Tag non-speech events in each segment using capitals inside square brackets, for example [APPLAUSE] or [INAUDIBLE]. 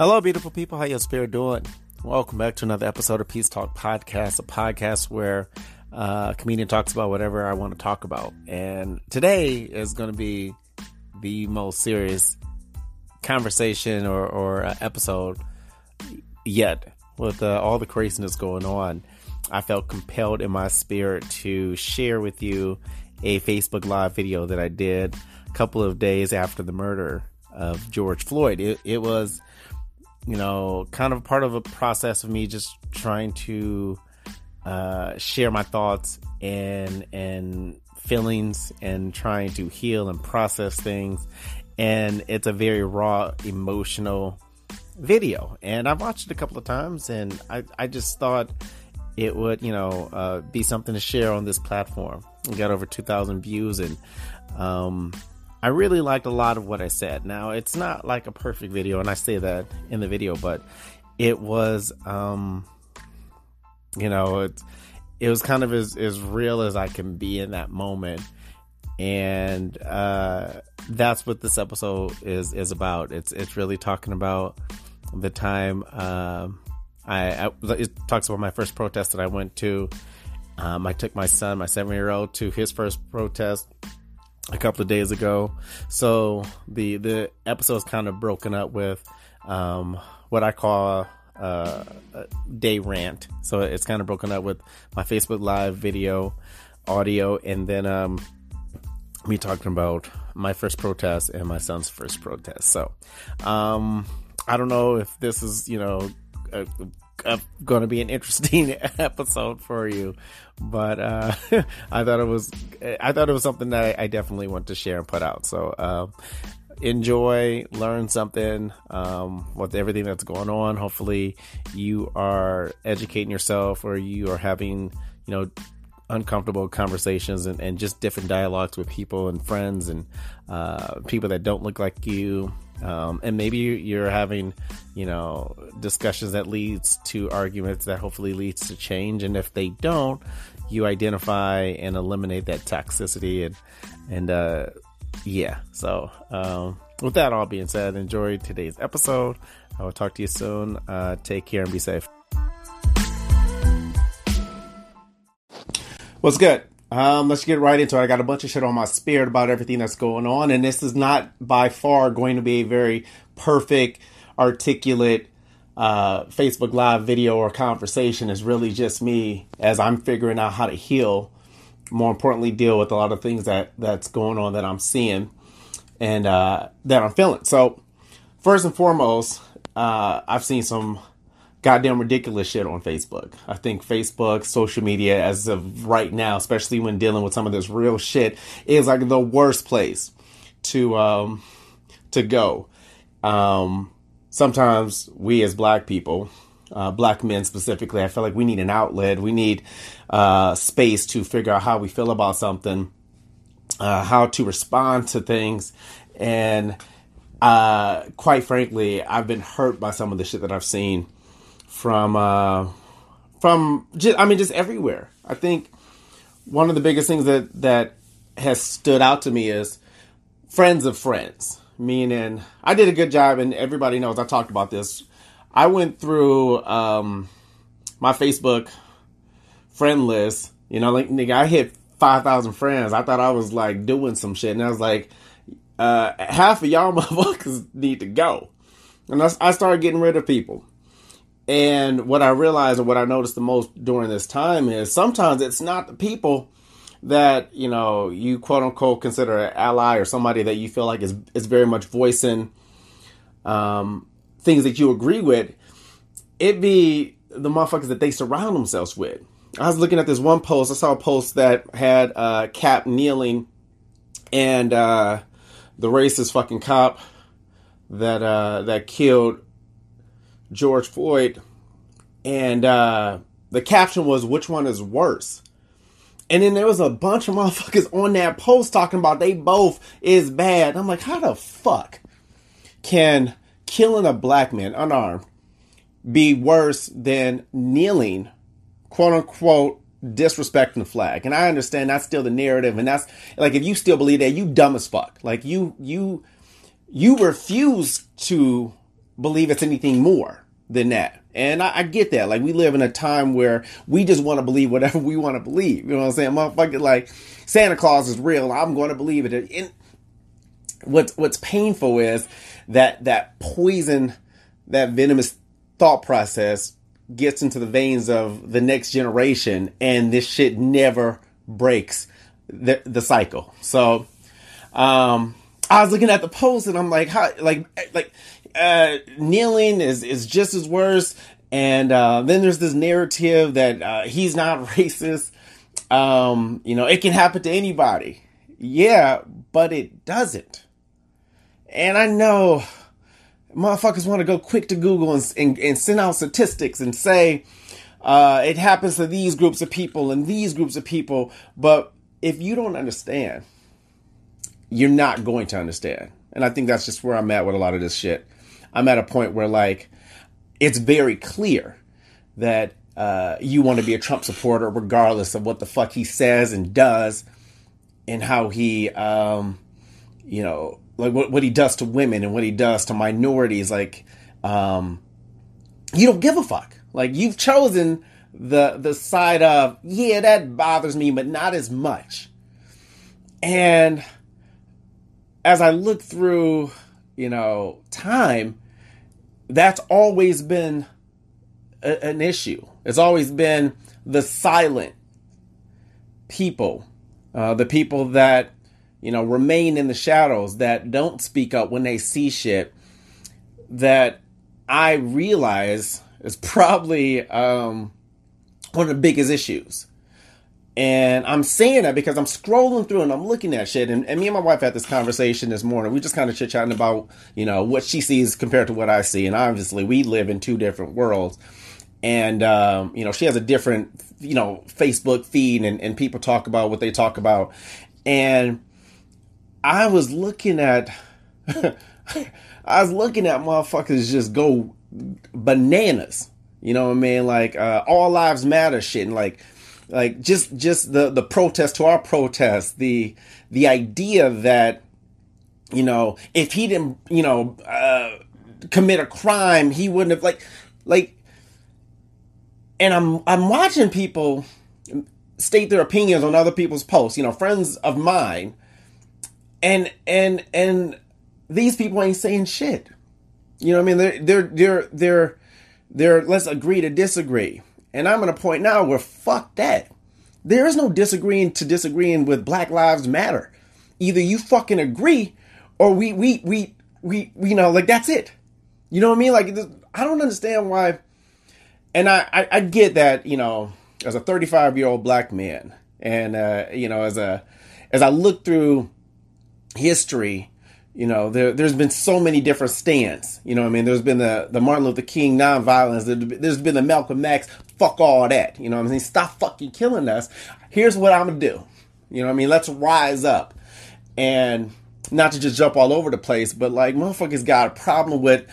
Hello, beautiful people. How your spirit doing? Welcome back to another episode of Peace Talk Podcast, a podcast where uh, a comedian talks about whatever I want to talk about. And today is going to be the most serious conversation or, or uh, episode yet with uh, all the craziness going on. I felt compelled in my spirit to share with you a Facebook Live video that I did a couple of days after the murder of George Floyd. It, it was, you know, kind of part of a process of me just trying to uh, share my thoughts and and feelings and trying to heal and process things. And it's a very raw, emotional video. And I've watched it a couple of times, and I I just thought it would, you know, uh, be something to share on this platform. We got over 2,000 views, and um, I really liked a lot of what I said. Now, it's not like a perfect video, and I say that in the video, but it was, um, you know, it, it was kind of as, as real as I can be in that moment. And uh, that's what this episode is is about. It's it's really talking about the time um, I, I it talks about my first protest that I went to. Um, I took my son, my seven year old, to his first protest a couple of days ago. So the the episode is kind of broken up with um, what I call uh, a day rant. So it's kind of broken up with my Facebook Live video, audio, and then um, me talking about my first protest and my son's first protest. So um, I don't know if this is you know. A, going to be an interesting [LAUGHS] episode for you, but uh, [LAUGHS] I thought it was I thought it was something that I, I definitely want to share and put out. So uh, enjoy, learn something um, with everything that's going on. Hopefully, you are educating yourself or you are having you know uncomfortable conversations and, and just different dialogues with people and friends and uh, people that don't look like you um, and maybe you're having you know discussions that leads to arguments that hopefully leads to change. And if they don't you identify and eliminate that toxicity and and uh, yeah. So um, with that all being said enjoy today's episode. I will talk to you soon. Uh, take care and be safe. What's good um, let's get right into it. I got a bunch of shit on my spirit about everything that's going on, and this is not by far going to be a very perfect, articulate uh, Facebook Live video or conversation. It's really just me as I'm figuring out how to heal. More importantly, deal with a lot of things that that's going on that I'm seeing and uh, that I'm feeling. So, first and foremost, uh, I've seen some goddamn ridiculous shit on Facebook. I think Facebook, social media, as of right now, especially when dealing with some of this real shit, is like the worst place to um to go. Um sometimes we as black people, uh, black men specifically, I feel like we need an outlet. We need uh, space to figure out how we feel about something, uh, how to respond to things, and uh, quite frankly, I've been hurt by some of the shit that I've seen from uh, from just, I mean just everywhere. I think one of the biggest things that that has stood out to me is friends of friends. Meaning, I did a good job, and everybody knows I talked about this. I went through um, my Facebook friend list. You know, like nigga, I hit five thousand friends. I thought I was like doing some shit, and I was like, uh, half of y'all [LAUGHS] motherfuckers need to go. And I, I started getting rid of people. And what I realized and what I noticed the most during this time is sometimes it's not the people that, you know, you quote unquote consider an ally or somebody that you feel like is, is very much voicing um, things that you agree with. It be the motherfuckers that they surround themselves with. I was looking at this one post. I saw a post that had uh, Kap kneeling and uh, the racist fucking cop that uh, that killed George Floyd, and uh, the caption was, "Which one is worse?" And then there was a bunch of [LAUGHS] motherfuckers on that post talking about they both is bad. I'm like, how the fuck can killing a black man unarmed be worse than kneeling, quote unquote, disrespecting the flag? And I understand that's still the narrative, and that's like if you still believe that, you dumb as fuck. Like you you you refuse to believe it's anything more than that. And I, I, get that. Like we live in a time where we just want to believe whatever [LAUGHS] we want to believe. You know what I'm saying? Motherfucker, like Santa Claus is real. I'm going to believe it. And what's what's painful is that that poison, that venomous thought process gets into the veins of the next generation, and this shit never breaks the the cycle. So, um, I was looking at the post, and I'm like, how, like, like uh, kneeling is is just as worse. And uh, then there's this narrative that uh, he's not [LAUGHS] racist. Um, you know, it can happen to anybody. Yeah, but it doesn't. And I know motherfuckers want to go quick to Google and, and, and send out statistics and say uh, it happens to these groups of people and these groups of people. But if you don't understand, you're not going to understand. And I think that's just where I'm at with a lot of this shit. I'm at a point where like it's very clear that uh, you want to be a Trump supporter regardless of what the fuck he says and does and how he um, you know like what, what he does to women and what he does to minorities like um, you don't give a fuck. Like you've chosen the the side of yeah that bothers me but not as much. And as i look through you know time that's always been a, an issue. It's always been the silent people, uh, the people that you know remain in the shadows, that don't speak up when they see shit. That I realize is [LAUGHS] probably um, one of the biggest issues. And I'm saying that because I'm scrolling through and I'm looking at shit. And, and me and my wife had this conversation this morning. We just kind of chit chatting about, you know, what she sees compared to what I see. And obviously, we live in two different worlds. And, um, you know, she has a different, you know, Facebook feed and, and people talk about what they talk about. And I was looking at, [LAUGHS] I was looking at motherfuckers just go bananas. You know what I mean? Like, uh, all lives matter shit. And like, like just just the the protest to our protest the the idea that you know if he didn't you know uh, commit a crime he wouldn't have like like and i'm i'm watching people state their opinions on other people's posts you know friends of mine and and and these people ain't saying shit. You know what i mean? They're they're they're they're, they're let's agree to disagree and I'm at a point now where fuck that. There is no disagreeing to disagreeing with Black Lives Matter. Either you fucking agree or we, we, we, we, we you know, like that's it. You know what I mean? Like, I don't understand why. And I, I, I get that, you know, as a 35 year old black man, and, uh, you know, as a, as I look through history you know, there, there's been so many different stands. You know what I mean? There's been the, the Martin Luther King nonviolence. There's been the Malcolm X, fuck all that. You know what I mean? Stop fucking killing us. Here's what I'm going to do. You know what I mean? Let's rise up. And not to just jump all over the place, but like, motherfuckers got a problem with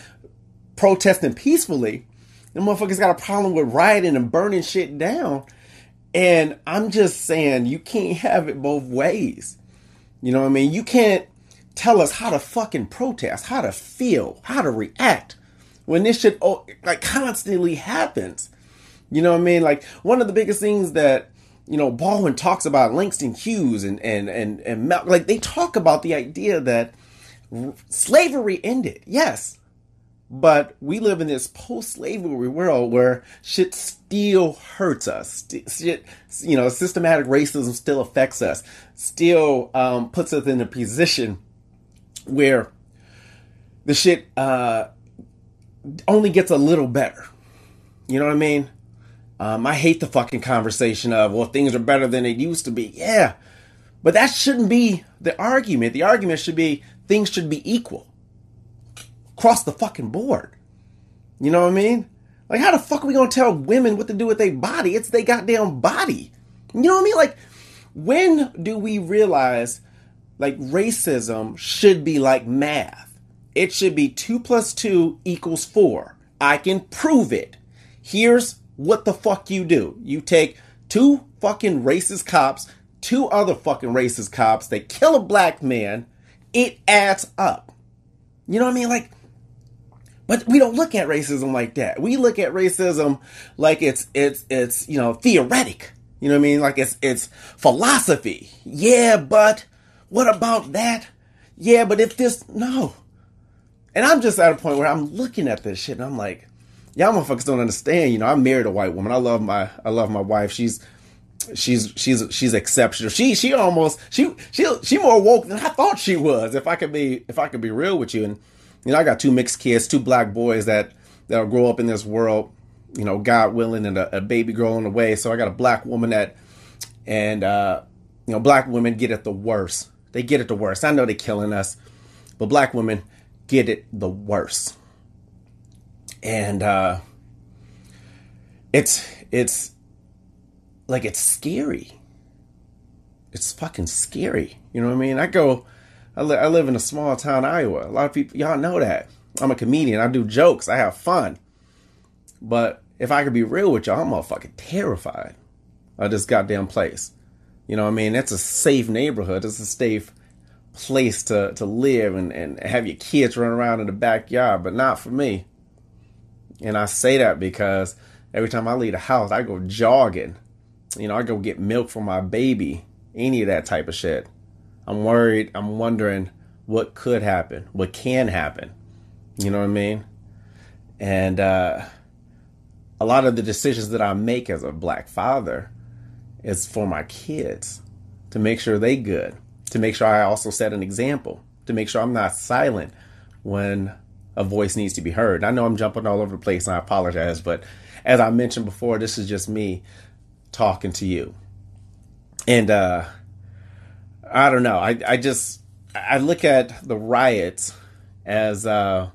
protesting peacefully. And motherfuckers got a problem with rioting and burning shit down. And I'm just saying, you can't have it both ways. You know what I mean? You can't tell us how to fucking protest, how to feel, how to react when this shit like constantly happens. You know what I mean? Like one of the biggest things that you know Baldwin talks about Langston Hughes and and and and like they talk about the idea that slavery ended. Yes. But we live in this post-slavery world where shit still hurts us. Shit, you know, systematic racism still affects us. Still um, puts us in a position where the shit uh, only gets a little better. You know what I mean? Um, I hate the fucking conversation of, well, things are better than they used to be. Yeah. But that shouldn't be the argument. The argument should be things should be equal across the fucking board. You know what I mean? Like, how the fuck are we gonna tell women what to do with their body? It's their goddamn body. You know what I mean? Like, when do we realize like racism should be like math. It should be 2 plus 2 equals 4. I can prove it. Here's what the fuck you do. You take two fucking racist cops, two other fucking racist cops, they kill a black man, it adds up. You know what I mean? Like, But we don't look at racism like that. We look at racism like it's it's it's you know theoretic. You know what I mean? Like it's it's philosophy. Yeah, but what about that? Yeah, but if this no. And I'm just at a point where I'm looking at this shit and I'm like, y'all motherfuckers don't understand. You know, I'm married a white woman. I love my I love my wife. She's she's she's she's exceptional. She she almost she she she more woke than I thought she was. If I could be if I could be real with you, and you know I got two mixed kids, two black boys that that'll grow up in this world. You know, God willing, and a, a baby girl on the way. So I got a black woman that, and uh, you know, black women get it the worst. They get it the worst. I know they're killing us, but black women get it the worst. And uh, it's it's like it's scary. It's fucking scary. You know what I mean? I go, I, li- I live in a small town, Iowa. A lot of people, y'all know that. I'm a comedian. I do jokes. I have fun. But if I could be real with y'all, I'm motherfucking terrified of this goddamn place. You know what I mean? That's a safe neighborhood. It's a safe place to, to live and, and have your kids run around in the backyard, but not for me. And I say that because every time I leave the house, I go jogging you know, I go get milk for my baby, any of that type of shit. I'm worried, I'm wondering what could happen, what can happen. You know what I mean? And uh, a lot of the decisions that I make as a black father is for my kids to make sure they good, to make sure I also set an example, to make sure I'm not silent when a voice needs to be heard. I know I'm jumping all over the place and I apologize, but as I mentioned before, this is just me talking to you. And uh I don't know. I I just I look at the riots as uh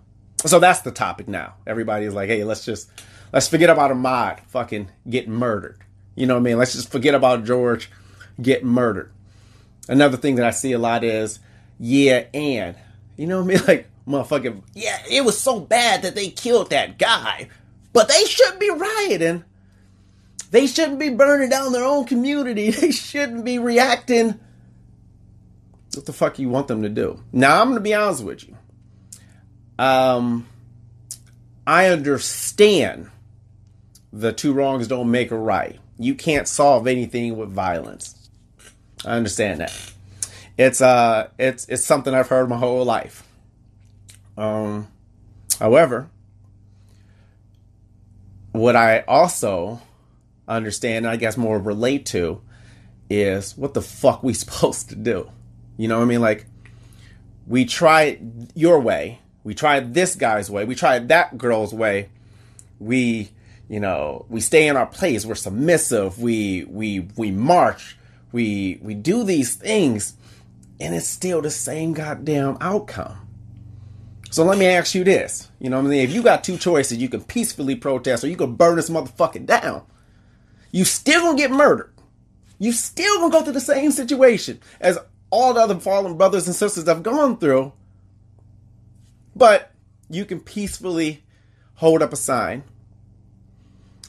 so that's the topic now. Everybody's like, "Hey, let's just let's forget about Ahmaud fucking getting murdered." You know what I mean? Let's just forget about George getting murdered. Another thing that I see a lot is, yeah, and you know what I mean? [LAUGHS] Like, motherfucking, yeah, it was so bad that they killed that guy, but they shouldn't be rioting. They shouldn't be burning down their own community. [LAUGHS] They shouldn't be reacting. What the fuck you want them to do? Now I'm gonna be honest with you. Um, I understand the two wrongs don't make a right. You can't solve anything with violence. I understand that. It's uh, it's it's something I've heard my whole life. Um, however, what I also understand, I guess more relate to, is what the fuck we [LAUGHS] supposed to do. You know what I mean? Like, we try your way, we tried this guy's way, we tried that girl's way. We, you know, we stay in our place. We're submissive. We we we march. We we do these things, and it's still the same goddamn outcome. So let me ask you this. You know what I mean? If you got two choices, you can peacefully protest or you can burn this motherfucking down you still gonna get murdered. You still gonna go through the same situation as all the other fallen brothers and sisters have gone through. But you can peacefully hold up a sign.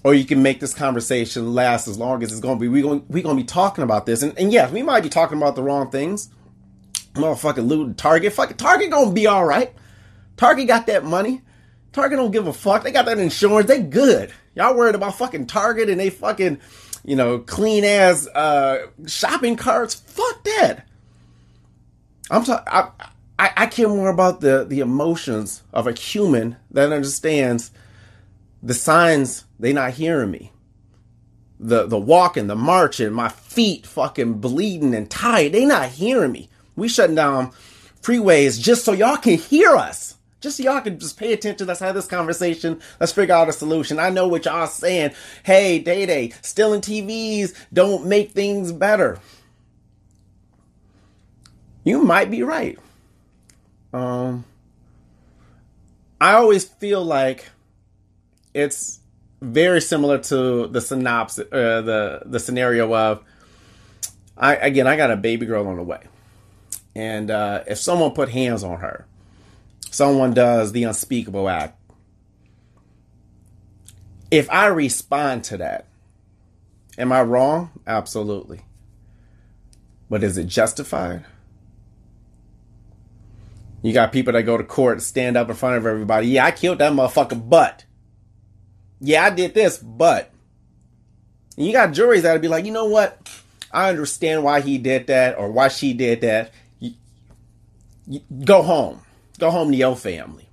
Or you can make this conversation last as long as it's gonna be. We're gonna, we gonna be talking about this. And, and yes, we might be talking about the wrong things. Motherfucking loot Target. Fucking Target gonna be alright. Target got that money. Target don't give a fuck. They got that insurance. They good. Y'all worried about fucking Target and they fucking, you know, clean ass uh, shopping carts? Fuck that. I'm talking. I, care more about the the emotions of a human that understands the signs they not hearing me. The the walking, the marching, my feet fucking bleeding and tired. They not hearing me. We shutting down freeways just so y'all can hear us just so y'all can just pay attention. Let's have this conversation. Let's figure out a solution. I know what y'all saying. Hey, Day Day, stealing TVs don't make things better. You might be right. Um, I always feel like it's very similar to the synopsis, uh, the the scenario of, I again, I got a baby girl on the way, and uh, if someone put hands on her, someone does the unspeakable act. If I respond to that, am I wrong? Absolutely. But is it justified? You got people that go to court, stand up in front of everybody. Yeah, I killed that motherfucker, but. Yeah, I did this, but. And you got juries that'll be like, you know what? I understand why he did that or why she did that. You, you, go home. Go home to your family.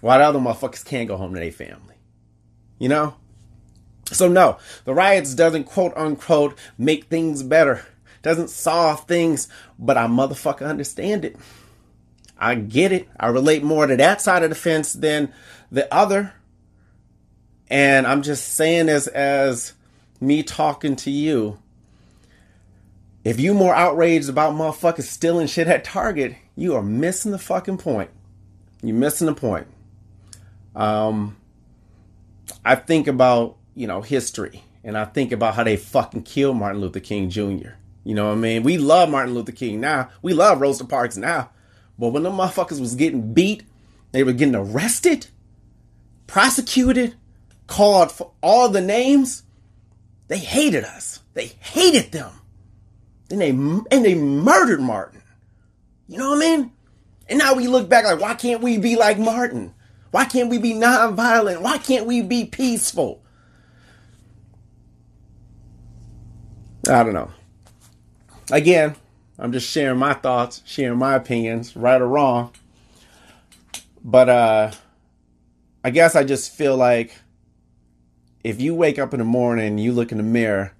Why the other motherfuckers can't go home to their family? You know? So no, the riots doesn't quote unquote make things better. Doesn't solve things, but I motherfucker understand it. I get it. I relate more to that side of the fence than the other. And I'm just saying as as me talking to you. If you more outraged about motherfuckers stealing shit at Target, you are missing the fucking point. You're missing the point. Um I think about, you know, history and I think about how they fucking killed Martin Luther King Jr. You know what I mean? We love Martin Luther King now. We love Rosa Parks now. But when the motherfuckers was getting beat, they were getting arrested, prosecuted, called for all the names. They hated us. They hated them. And they and they murdered Martin. You know what I mean? And now we look back like, why can't we be like Martin? Why can't we be nonviolent? Why can't we be peaceful? I don't know. Again, I'm just sharing my thoughts, sharing my opinions, right or wrong. But uh I guess I just feel like if you wake up in the morning and you look in the mirror,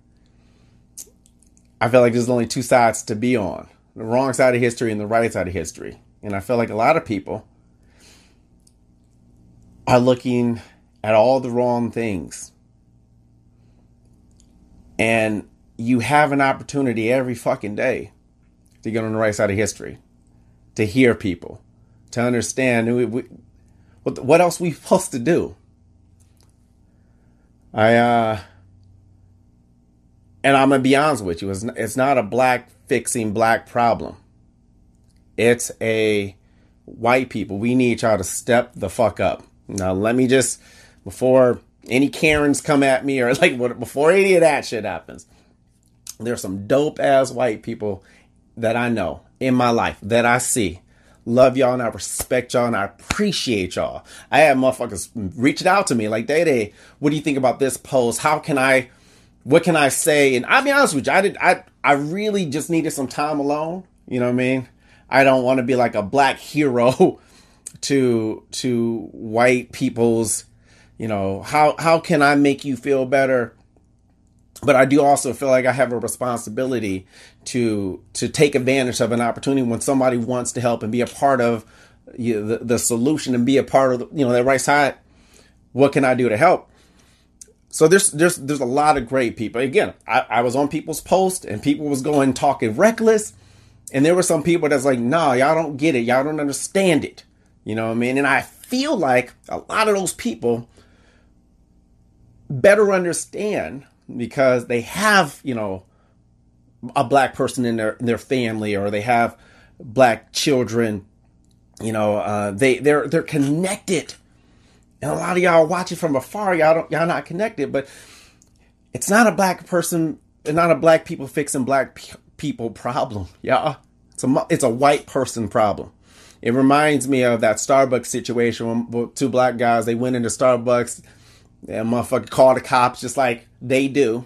I feel like there's only two sides to be on the wrong side of history and the right side of history. And I feel like a lot of people are looking at all the wrong things. And you have an opportunity every fucking day to get on the right side of history, to hear people, to understand we, we, what what else we [LAUGHS] supposed to do. I uh, and I'm gonna be honest with you, it's it's not a black fixing black problem. It's a white people. We need y'all to step the fuck up. Now let me just before any Karens come at me or [LAUGHS] like before any of that shit happens. There's some dope ass white people that I know in my life that I see. Love y'all and I respect y'all and I appreciate y'all. I had motherfuckers reaching out to me like, Day Day, what do you think about this post? How can I, what can I say? And I'll be honest with you, I did, I, I really just needed some time alone. You know what I mean? I don't want to be like a black hero [LAUGHS] to, to white people's, you know, how, how can I make you feel better? but I do also feel like I have a responsibility to to take advantage of an opportunity when somebody wants to help and be a part of you know, the, the solution and be a part of the, you know the right side. What can I do to help? So there's there's there's a lot of great people. Again, I, I was on people's post and people was going talking reckless, and there were some people that's like, nah, y'all don't get it, y'all don't understand it. You know what I mean? And I feel like a lot of those people better understand because they have, you know, a black person in their in their family or they have black children. You know, uh, they they're they're connected, and a lot of y'all watching from afar. Y'all don't y'all not connected, but it's not a black person, it's not a black people fixing black pe- people problem, y'all. It's a it's a white person problem. It reminds me of that Starbucks situation when two black guys they went into Starbucks and motherfucker called the cops just like they do.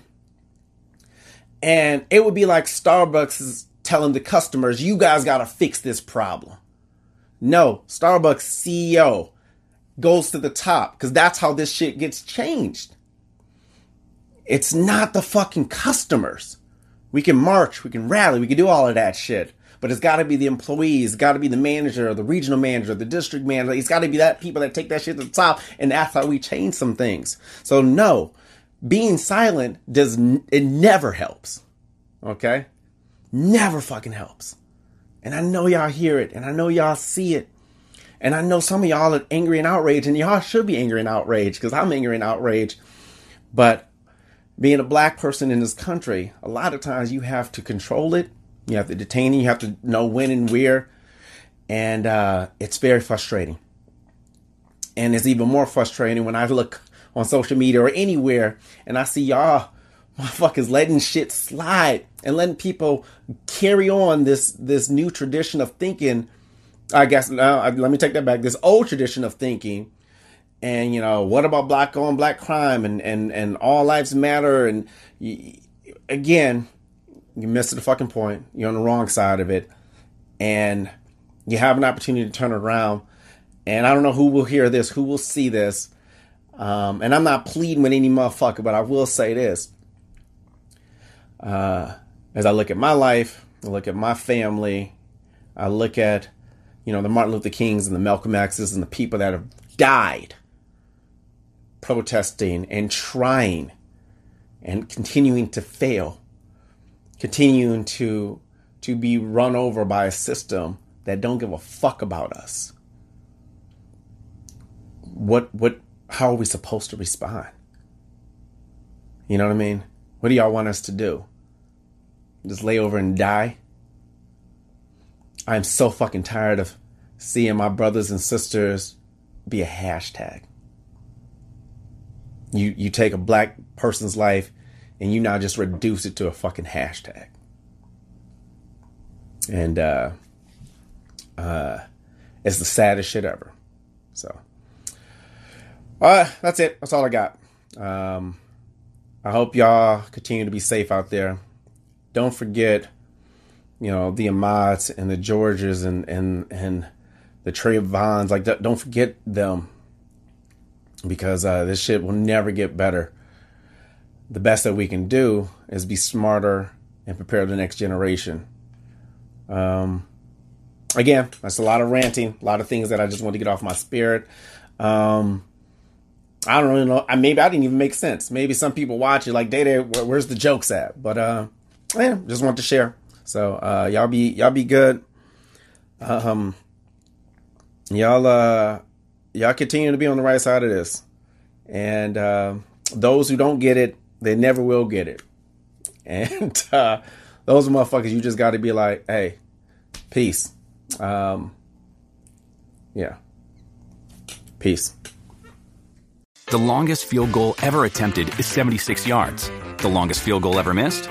And it would be like Starbucks is telling the customers, you guys got to fix this problem. No, Starbucks CEO goes to the top because that's how this shit gets changed. It's not the fucking customers. We can march, we can rally, we can do all of that shit. But it's got to be the employees, got to be the manager, the regional manager, the district manager. It's got to be that people that take that shit to the top, and that's how we change some things. So no, being silent does it never helps. Okay? Never fucking helps. And I know y'all hear it and I know y'all see it. And I know some of y'all are angry and outraged and y'all should be angry and outraged because I'm angry and outraged. But being a black person in this country, a lot of times you have to control it. You have to detain it. You have to know when and where. And uh, it's very frustrating. And it's even more frustrating when I look on social media or anywhere, and I see y'all motherfuckers letting shit slide and letting people carry on this this new tradition of thinking I guess now let me take that back. This old tradition of thinking, and you know, what about black on black crime and and and all lives matter? And again, you missed the fucking point. You're on the wrong side of it, and you have an opportunity to turn it around. And I don't know who will hear this, who will see this. Um, and I'm not pleading with any motherfucker, but I will say this. Uh, as I look at my life, I look at my family, I look at you know, the Martin Luther Kings and the Malcolm X's and the people that have died protesting and trying and continuing to fail, continuing to to be run over by a system that don't give a fuck about us. What what how are we supposed to respond? You know what I mean? What do y'all want us to do? Just lay over and die? I'm so fucking tired of seeing my brothers and sisters be a hashtag. You you take a black person's life and you now just reduce it to a fucking hashtag. And uh uh it's the saddest shit ever. So uh that's it. That's all I got. Um I hope y'all continue to be safe out there. Don't forget you know the Ahmauds and the Georges and and and the Trayvons. Like don't forget them because uh, this shit will never get better. The best that we can do is be smarter and prepare the next generation. Um, again, that's a lot of ranting, a lot of things that I just want to get off my spirit. Um, I don't really know. I maybe I didn't even make sense. Maybe some people watch it like, "Day Day, where's the jokes at?" But uh, yeah, just want to share. So uh, y'all be y'all be good. Um, y'all uh, y'all continue to be on the right side of this, and uh, those who don't get it, they never will get it. [LAUGHS] And uh, those motherfuckers, you just got to be like, hey, peace. Um, yeah, peace. The longest field goal ever attempted is 76 yards. The longest field goal ever missed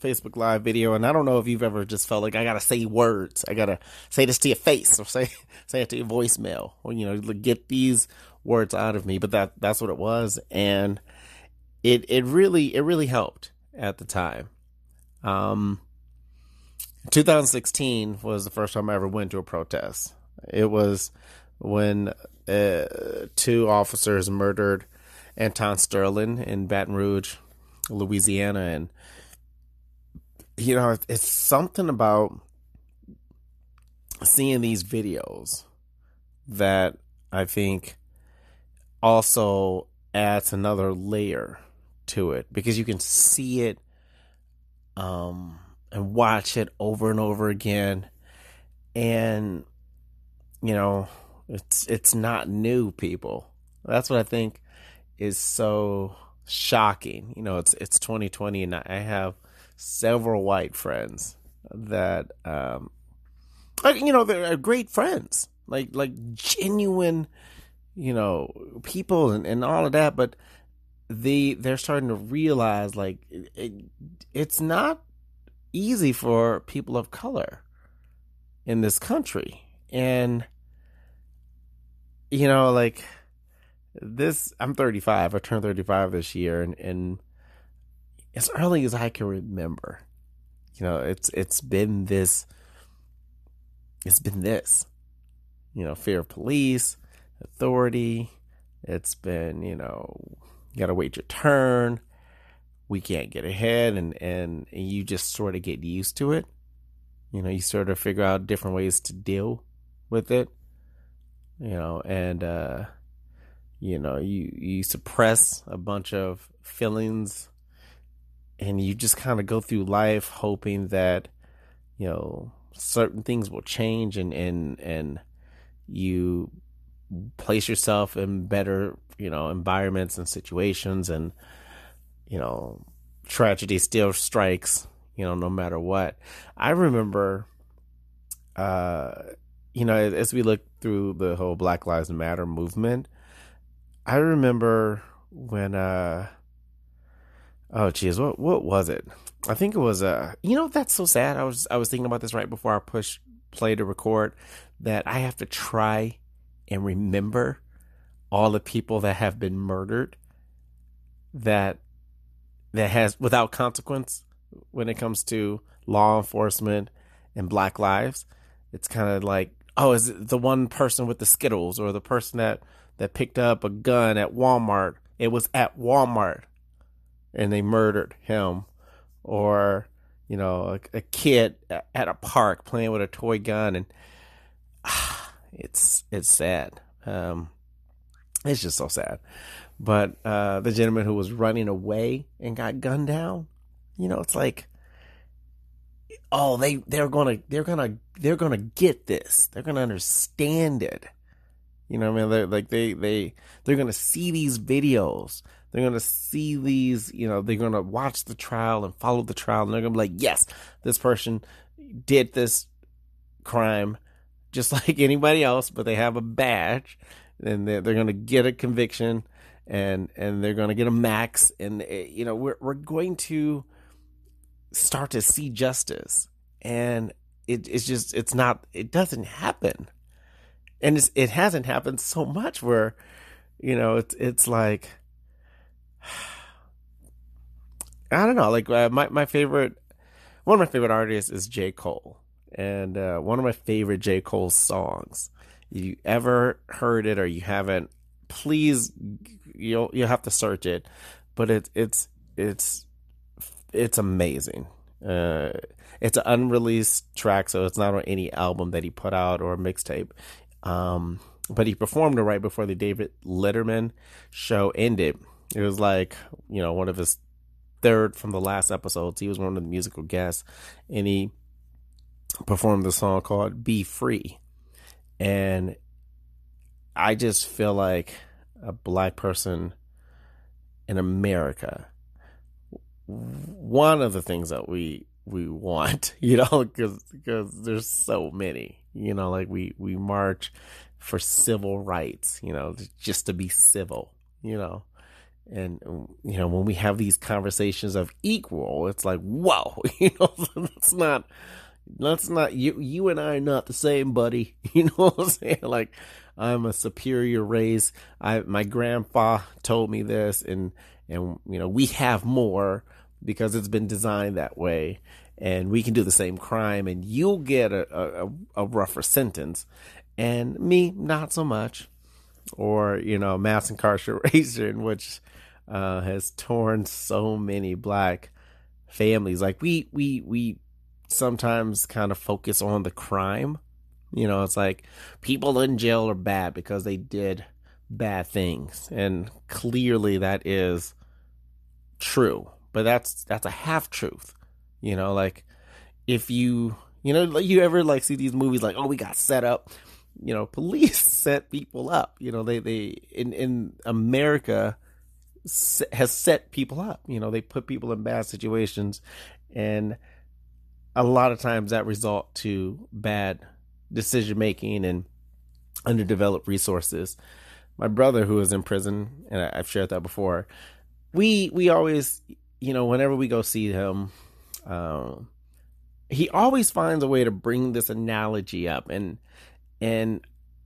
Facebook Live video, and I don't know if you've ever just felt like I gotta say words, I gotta say this to your face, or say [LAUGHS] say it to your voicemail, or you know, get these words out of me. But that that's what it was, and it it really it really helped at the time. Um, 2016 was the first time I ever went to a protest. It was when uh, two officers murdered Alton Sterling in Baton Rouge, Louisiana, and you know, it's something about seeing these videos that I think also adds another layer to it because you can see it um and watch it over and over again. And you know it's it's not new people. That's what i think is so shocking. You know it's it's 2020 and i have several white friends that um you know they're great friends. Like like genuine you know people and, and all of that but they they're starting to realize like it, it's not easy for people of color in this country. And you know like this i'm 35 i turned 35 this year and and as early as I can remember. You know, it's it's been this it's been this. You know, fear of police, authority. It's been, you know, you gotta wait your turn. We can't get ahead and, and, you just sort of get used to it. You know, you sort of figure out different ways to deal with it. You know, and uh you know, you you suppress a bunch of feelings and you just kind of go through life hoping that you know certain things will change and and and you place yourself in better, you know, environments and situations and, you know, tragedy still strikes, you know, no matter what. I remember, uh, you know, as we look through the whole Black Lives Matter movement, I remember when, uh, oh geez, what what was it? I think it was uh, you know, that's so sad. I was I was thinking about this right before I push play to record that I have to try and remember all the people that have been murdered that that has without consequence when it comes to law enforcement and black lives it's kind of like oh is it the one person with the skittles or the person that that picked up a gun at Walmart it was at Walmart and they murdered him. Or you know a, a kid at a park playing with a toy gun and ah, [SIGHS] it's it's sad. Um, it's just so sad. But uh, the gentleman who was running away and got gunned down you know it's like oh they they're gonna they're gonna they're gonna get this. They're gonna understand it. You know what i mean? They're like they they they're gonna see these videos they're going to see these, you know, they're going to watch the trial and follow the trial and they're going to be like, yes, this person did this crime just [LAUGHS] like anybody else, but they have a badge and they're, they're going to get a conviction and, and they're going to get a max. And, eh, you know, we're, we're going to start to see justice and it, it's just, it's not, it doesn't happen. And it hasn't happened so much where, you know, it's, it's like, [SIGHS] I don't know. Like uh, my my favorite, one of my favorite artists is J Cole, and uh, one of my favorite J Cole songs. If you ever heard it or you haven't, please you'll you'll have to search it. But it's it's it's it's amazing. Uh, it's an unreleased track, so it's not on any album that he put out or mixtape. Um, but he performed it right before the David Letterman show ended it was like, you know, one of his third from the last episodes. He was one of the musical guests and he performed the song called Be Free. And I just feel like a black person in America, one of the things that we we want, [LAUGHS] you know, because because there's so many, you know, like we we march for civil rights, you know, just to be civil, you know, and um, you know when we have these conversations of equal it's like whoa [LAUGHS] you know that's not that's not you you and i are not the same buddy. [LAUGHS] You know what i'm saying? Like i'm a superior race. I my grandpa told me this and and you know we have more because it's been designed that way. And we can do the same crime and you'll get a, a, a rougher sentence. And me not so much. Or you know mass incarceration [LAUGHS] which uh, has torn so many black families. Like we we we sometimes kind of focus on the crime. You know, it's like people in jail are bad because they did bad things, and clearly that is true. But that's that's a half truth. You know, like if you you know you ever like see these movies like oh we got set up you know police [LAUGHS] set people up you know they they in in america has set people up. You know, they put people in bad situations, and a lot of times that result to bad decision making and underdeveloped resources. My brother, who is in prison, and I've shared that before, we we always, you know, whenever we go see him, um, he always finds a way to bring this analogy up, and and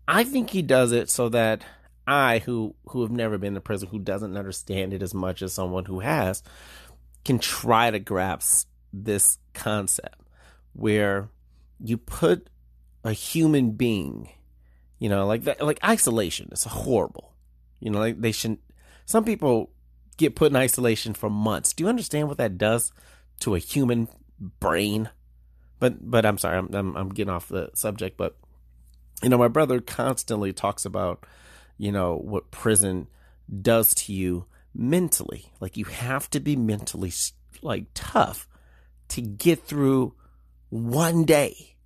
I think he does it so that I, who who have never been to prison, who doesn't understand it as much as someone who has, can try to grasp this concept where you put a human being, you know, like that, like isolation is horrible. You know, like they shouldn't. Some people get put in isolation for months. Do you understand what that does to a human brain? But but I'm sorry, I'm I'm, I'm getting off the subject. But you know, my brother constantly talks about you know, what prison does to you mentally. Like you have to be mentally like tough to get through one day.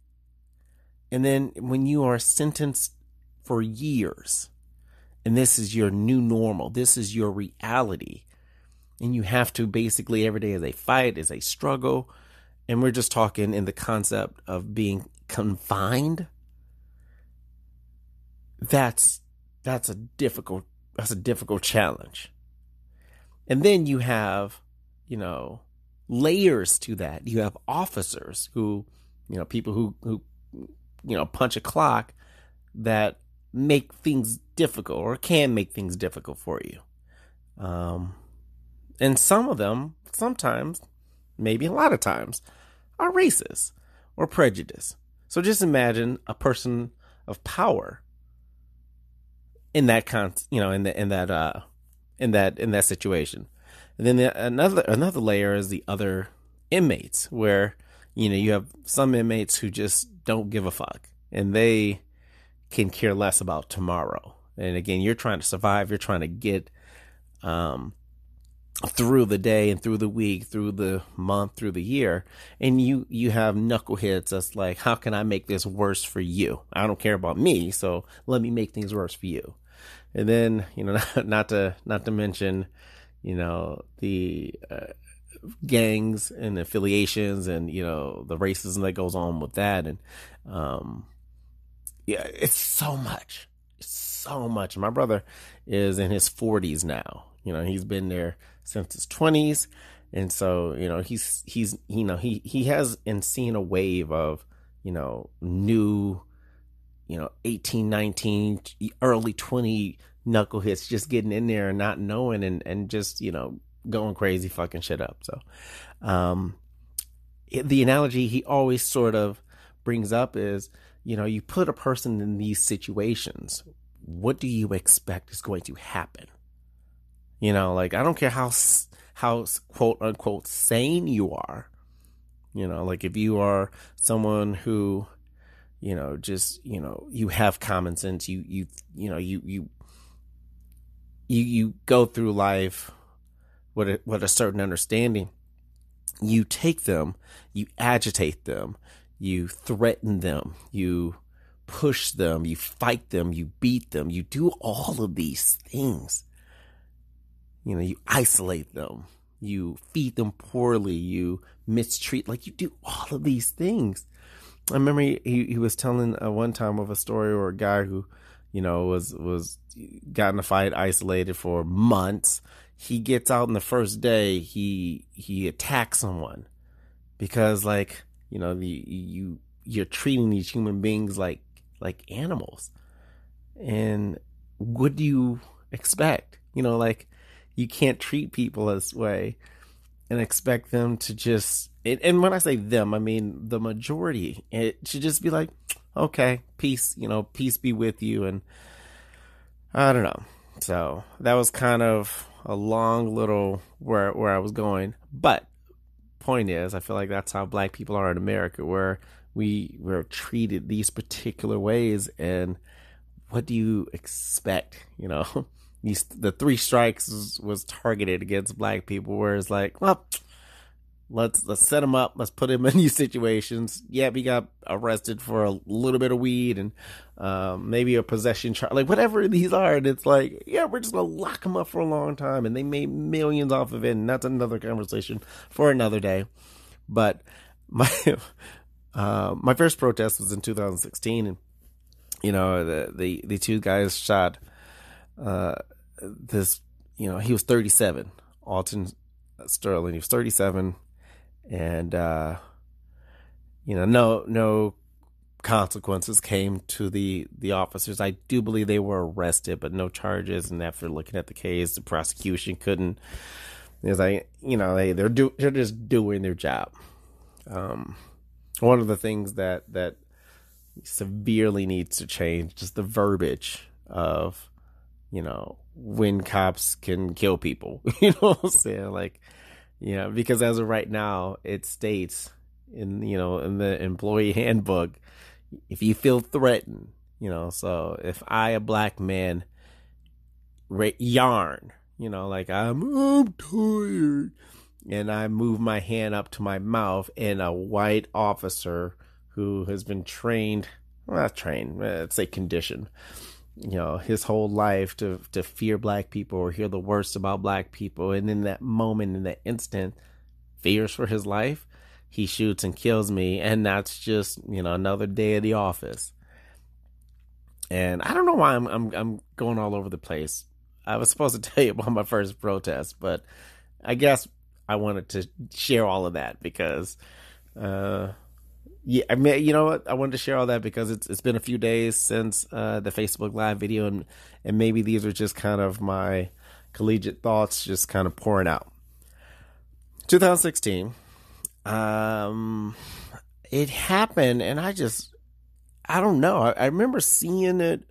And then when you are sentenced for years. And this is your new normal. This is your reality. And you have to basically every day is a fight, is a struggle. And we're just talking in the concept of being confined. That's that's a difficult that's a difficult challenge. And then you have, you know, layers to that. You have officers who, you know, people who who you know, punch a clock that make things difficult or can make things difficult for you. Um, and some of them, sometimes, maybe a lot of times, are racist or prejudiced. So just imagine a person of power in that con, you know, in the in that uh, in that in that situation. And then the, another another layer is the other inmates, where you know you have some inmates who just don't give a fuck and they can care less about tomorrow. And again, you're trying to survive, you're trying to get um, through the day and through the week, through the month, through the year, and you you have knuckleheads that's like, how can I make this worse for you? I don't care about me, so let me make things worse for you. And then you know, [LAUGHS] not, not to not to mention, you know, the uh, gangs and affiliations and you know the racism that goes on with that and um yeah it's so much it's so much my brother is in his 40s now you know he's been there since his 20s and so you know he's he's you know he he has and seen a wave of you know new you know 18 19 early 20 knuckleheads just getting in there and not knowing and and just you know going crazy, fucking shit up. So, um, the analogy he always sort of brings up is, you know, you put a person in these situations, what do you expect is going to happen? You know, like I don't care how how quote unquote sane you are. You know, like if you are someone who, you know, just you know, you have common sense. You you you know you you you you go through life with a, with a certain understanding, you take them, you agitate them, you threaten them, you push them, you fight them, you beat them, you do all of these things. You know, you isolate them, you feed them poorly, you mistreat, like you do all of these things. I remember he, he, was telling uh, one time of a story or a guy who, you know, was, was got in a fight, isolated for months he gets out in the first day, he he attacks someone because like you know the you you're treating these human beings like like animals, and what do you expect? You know, like you can't treat people this way and expect them to just and when I say them, I mean the majority. It should just be like, okay, peace, you know, peace be with you, and I don't know. So that was kind of a long little where where I was going. But point is, I feel like that's how black people are in America, where we we're treated these particular ways, and what do you expect? You know, [LAUGHS] the three strikes was, was targeted against black people, where it's like, well, let's let's set him up. Let's put him in [LAUGHS] these situations. Yeah, he got arrested for a little bit of weed and um, maybe a possession charge, like whatever these are. And it's like, yeah, we're just gonna lock him up for a long time, and they made millions off of it. And that's another conversation for another day. But my [LAUGHS] uh, my first protest was in 2016, and you know the the, the two guys shot uh, this. You know, he was 37, Alton Sterling. He was 37 and uh, you know, no no consequences came to the the officers. I do believe they were arrested, but no charges. And after looking at the case, the prosecution couldn't. It's like you know they they're do they're just doing their job. Um, one of the things that that severely needs to change just the verbiage of you know when cops can kill people. [LAUGHS] you know what I'm saying? Like you know, because as of right now, it states in you know in the employee [LAUGHS] handbook, if you feel threatened, you know, so if I a black man yarn, you know, like I'm I'm tired, and I move my hand up to my mouth, and a white officer who has been trained, well, not trained, let's say conditioned, you know his whole life to to fear black people or hear the worst about black people. And in that moment in that instant fears for his life he shoots and kills me. And that's just you know another day at the office. And i don't know why i'm i'm, I'm going all over the place. I was supposed to [LAUGHS] tell you about my first protest but i guess i wanted to share all of that because uh yeah, I mean, you know what? I wanted to share all that because it's it's been a few days since uh, the Facebook Live video, and and maybe these are just kind of my collegiate thoughts, just kind of pouring out. 2016, um, it happened, and I just I don't know. I, I remember seeing it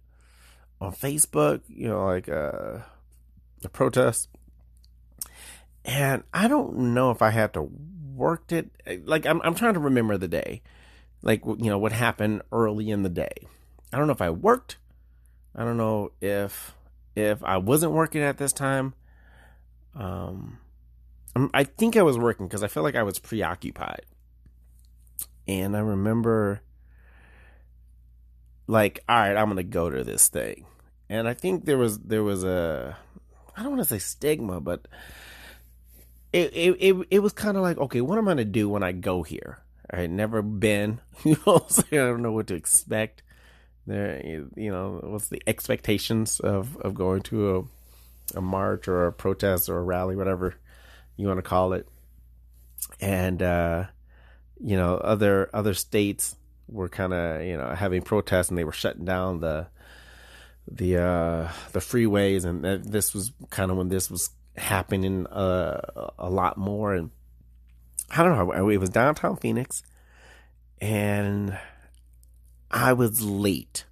on Facebook, you know, like uh, the protest, and I don't know if I had to worked it. Like I'm I'm trying to remember the day like you know what happened early in the day. I don't know if I worked. I don't know if if I wasn't working at this time. Um, I think I was working because I felt like I was preoccupied, and I remember like, all right, I'm gonna go to this thing, and I think there was there was a I don't want to say stigma, but it it it, it was kind of like, okay, what am I gonna do when I go here? I had never been. [LAUGHS] You know, so I don't know what to expect. There, you know, what's the expectations of of going to a a march or a protest or a rally, whatever you want to call it. And uh, you know, other other states were kind of you know having protests and they were shutting down the the uh the freeways and this was kind of when this was happening uh, a lot more and I don't know. It was downtown Phoenix, and I was late.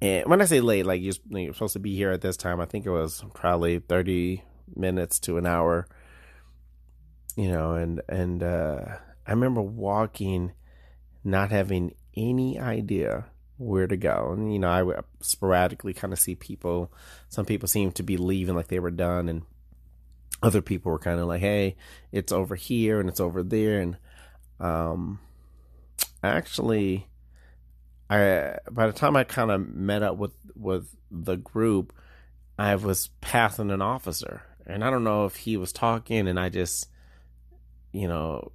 And when I say late, like you're, you're supposed to be here at this time, I think it was probably thirty minutes to an hour. You know, and and uh, I remember walking, not having any idea where to go. And you know, I would sporadically kind of see people. Some people seemed to be leaving like they were done, and other people were kind of like, "Hey, it's over here and it's over there," and um, actually, I by the time I kind of met up with with the group, I was passing an officer, and I don't know if he was talking, and I just, you know,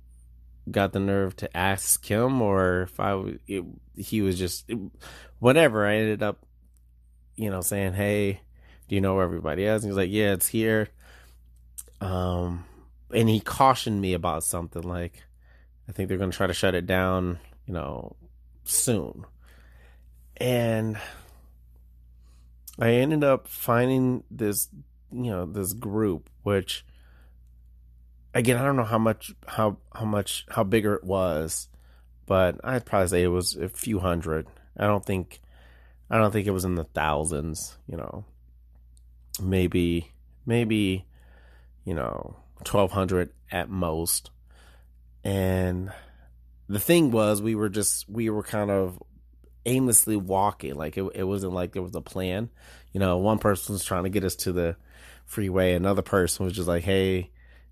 got the nerve to ask him, or if I it, he was just it, whatever. I ended up, you know, saying, "Hey." Do you know where everybody is? And he's like, Yeah, it's here um, and he cautioned me about something like, I think they're going to try to shut it down, you know, soon. And I ended up finding this, you know, this group, which again, I don't know how much, how, how much, how bigger it was, but I'd probably say it was a few hundred. I don't think, I don't think it was in the thousands, you know, maybe, maybe you know, 1200 at most. And the thing was, we were just, we were kind of aimlessly walking. Like it, it wasn't like there was a plan. You know, one person was trying to get us to the freeway. Another person was just like, Hey,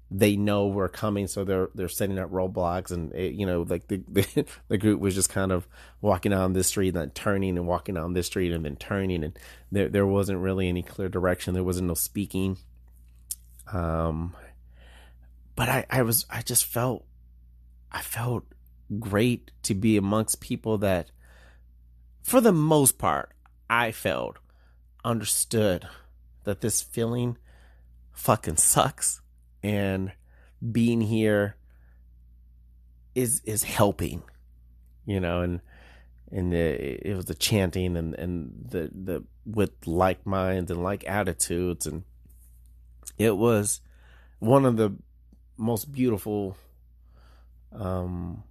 they know we're coming. So they're, they're setting up roadblocks and it, you know, like the, the, [LAUGHS] the, group was just kind of walking down this street and then turning and walking down this street and then turning. And there, there wasn't really any clear direction. There wasn't no speaking um, but I, I was, I just felt, I felt great to be amongst people that, for the most part, I felt understood that this feeling fucking sucks and being here is is helping you know and and the, it was the chanting and and the the with like minds and like attitudes and it was one of the most beautiful um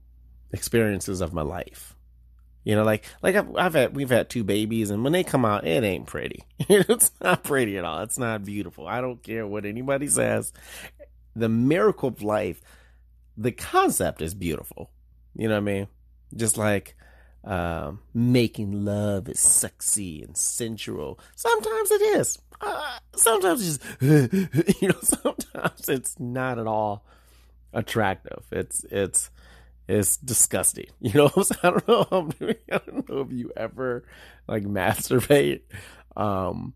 experiences of my life. You know, like like I've, I've, had we've had two babies, and when they come out, it ain't pretty. [LAUGHS] it's not pretty at all. It's not beautiful. I don't care what anybody says. The miracle of life, the concept is beautiful. You know what I mean? Just like um, making love is sexy and sensual. Sometimes it is. Uh, sometimes just, [LAUGHS] you know, sometimes it's not at all attractive. It's, it's, It's disgusting. [LAUGHS] You know, [LAUGHS] I don't know. I don't know if you ever like masturbate, um,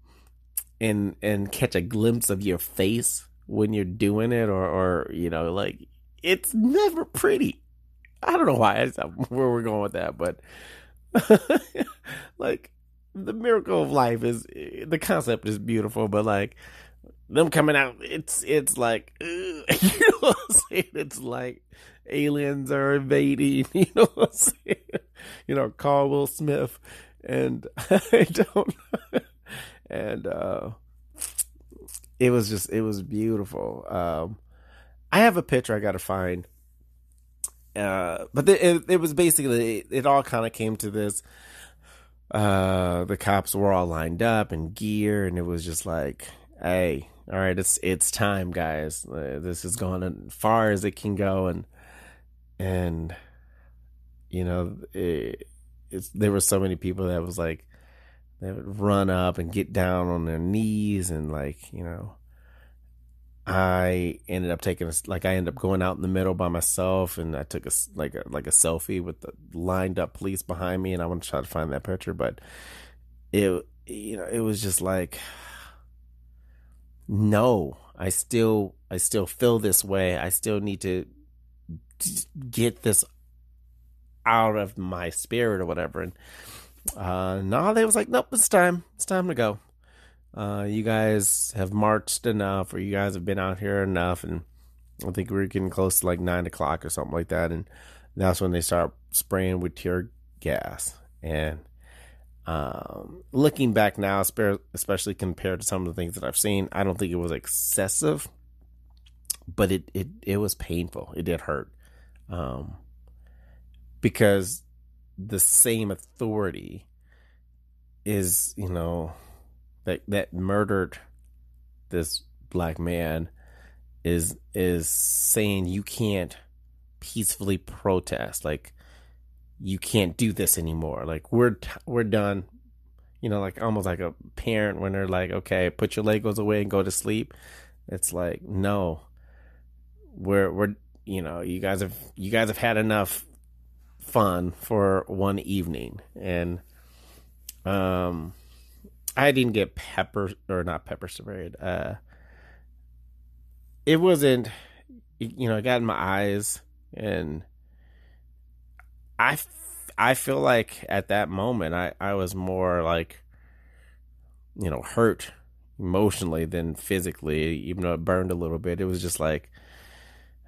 and and catch a glimpse of your face when you're doing it, or or you know, like it's never pretty. I don't know why where we're going with that, but like the miracle of life is the concept is beautiful, but like them coming out, it's it's like [LAUGHS] you know what I'm saying? It's like aliens are invading. [LAUGHS] You know what I'm saying? You know, Carl Will Smith, and [LAUGHS] I don't. and uh, it was just it was beautiful. Um, I have a picture I got to find. Uh, but the, it, it was basically it, it all kind of came to this. Uh, the cops were all lined up in gear, and it was just like, "Hey, all right, it's it's time, guys. Uh, this is going as far as it can go, and and you know, it, it's there were so many people that was like they would run up and get down on their knees and like you know. I ended up taking a, like I ended up going out in the middle by myself, and I took a like a like a selfie with the lined up police behind me, and I want to try to find that picture, but it you know it was just like [SIGHS] no, I still I still feel this way. I still need to get this out of my spirit or whatever. And uh no, they was like, nope, it's time. It's time to go. Uh you guys have marched enough or you guys have been out here enough and I think we are getting close to like nine o'clock or something like that. And that's when they start spraying with tear gas. And um, looking back now, especially compared to some of the things that I've seen, I don't think it was excessive, but it it it was painful. It did hurt, um, because the same authority is you know that that murdered this black man is is saying you can't peacefully protest like you can't do this anymore. Like we're we're done. You know, like almost like a parent when they're like, okay, put your Legos away and go to sleep. It's like no, we're we're you know you guys have you guys have had enough fun for one evening and um I didn't get pepper or not pepper sprayed. Uh, it wasn't, you know, it got in my eyes and I, I feel like at that moment I, I was more like, you know, hurt emotionally than physically, even though it burned a little bit. It was just like,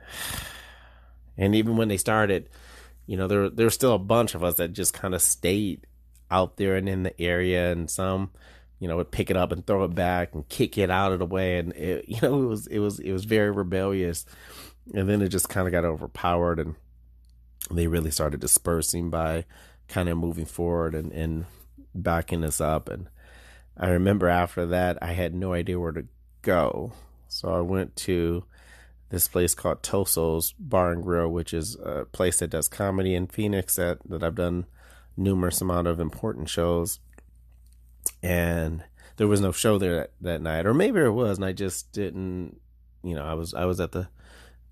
[SIGHS] and even when they started, you know, there there was still a bunch of us that just kind of stayed out there and in the area, and some, you know, would pick it up and throw it back and kick it out of the way, and it, [LAUGHS] you know, it was it was it was very rebellious, and then it just kind of got overpowered and they really started dispersing by kind of moving forward and, and backing us up. And I remember after that, I had no idea where to go. So I went to this place called Toso's Bar and Grill, which is a place that does comedy in Phoenix that, that I've done numerous amount of important shows. And there was no show there that, that night, or maybe there was, and I just didn't, you know, I was I was at the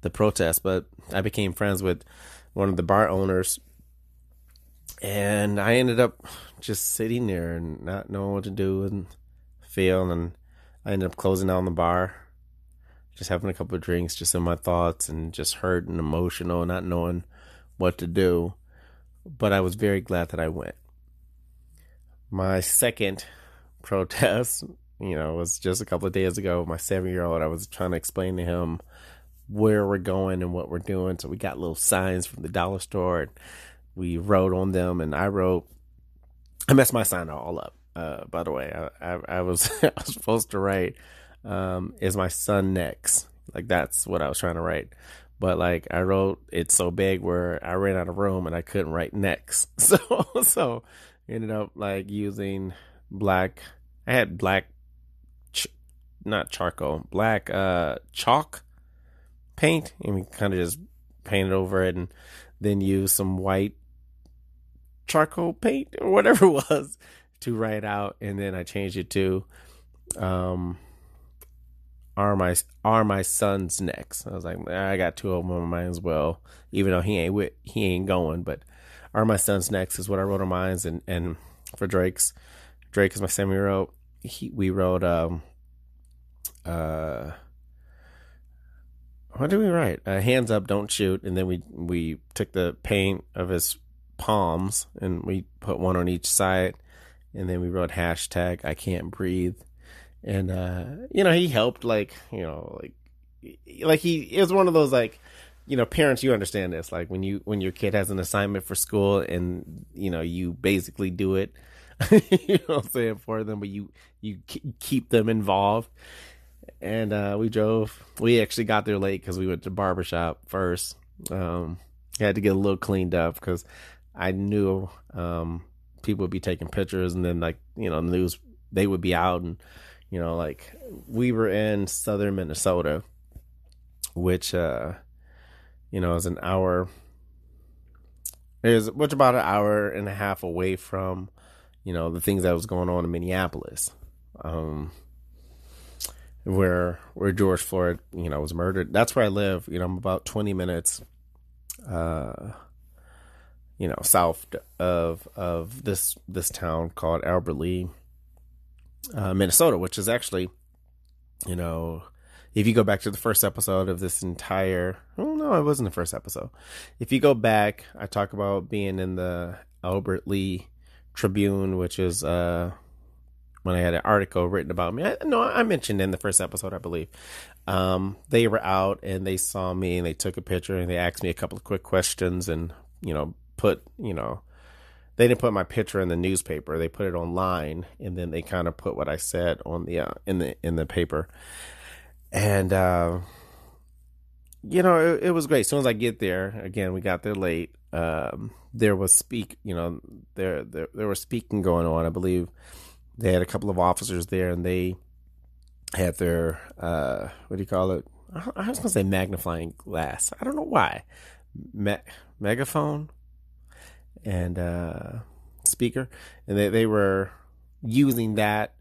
the protest, but I became friends with one of the bar owners, and I ended up just sitting there and not knowing what to do and feel, and I ended up closing down the bar, just having a couple of drinks, just in my thoughts, and just hurt and emotional, not knowing what to do. But I was very glad that I went. My second protest, you know, was just a couple of days ago. My seven year old, I was trying to explain to him where we're going and what we're doing. So we got little signs from the dollar store and we wrote on them and I wrote I messed my sign all up. Uh, by the way, I, I, I was [LAUGHS] I was supposed to write um, is my son next? Like that's what I was trying to write. But like I wrote it so big where I ran out of room and I couldn't write next. [LAUGHS] So so ended up like using black I had black ch- not charcoal, black uh chalk paint and we kind of just painted over it and then use some white charcoal paint or whatever [LAUGHS] it was to write out and then I changed it to um are my are my sons next? I was like, I got two of them on mine as well, even though he ain't with, he ain't going. But are my sons next is what I wrote on mine, and and for Drake's, Drake is my semi wrote. He we wrote um uh what did we write? Uh, hands up, don't shoot, and then we we took the paint of his palms and we put one on each side, and then we wrote hashtag I can't breathe, and uh, you know he helped like you know like like he it was one of those like you know parents you understand this like when you when your kid has an assignment for school and you know you basically do it [LAUGHS] you know what I'm saying for them but you you keep them involved and uh, we drove. We actually got there late because we went to barbershop first. Um, had to get a little cleaned up because I knew um, people would be taking pictures, and then like you know, the news they would be out, and you know, like we were in southern Minnesota, which uh, you know is an hour. Is which about an hour and a half away from, you know, the things that was going on in Minneapolis. Um, where where George Floyd, you know, was murdered. That's where I live. You know, I'm about 20 minutes, uh, you know, south of of this this town called Albert Lea, uh, Minnesota, which is actually, you know, if you go back to the first episode of this entire, oh no, it wasn't the first episode. If you go back, I talk about being in the Albert Lea Tribune, which is uh when I had an article written about me. I, no, I mentioned in the first episode, I believe. Um, they were out and they saw me and they took a picture and they asked me a couple of quick questions and you know put you know they didn't put my picture in the newspaper. They put it online and then they kind of put what I said on the uh, in the in the paper. And uh, you know, it, it, was great. As soon as I get there, again, we got there late. Um, there was speak, you know, there there there was speaking going on. I believe they had a couple of officers there and they had their uh, what do you call it? I was gonna say magnifying glass. I don't know why. Me- megaphone and uh, speaker, and they they were using that,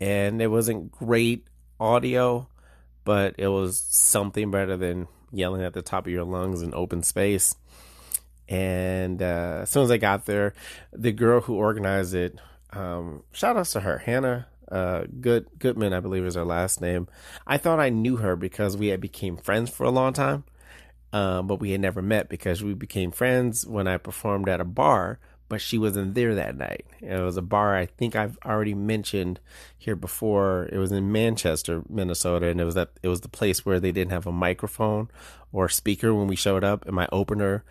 and it wasn't great audio, but it was something better than yelling at the top of your lungs in open space. And uh, as soon as I got there, the girl who organized it um, shout outs to her, Hannah uh, Good Goodman, I believe is her last name. I thought I knew her because we had became friends for a long time, um, but we had never met because we became friends when I performed at a bar. But she wasn't there that night. It was a bar I think I've already mentioned here before. It was in Manchester, Minnesota, and it was that it was the place where they didn't have a microphone or speaker when we showed up. And my opener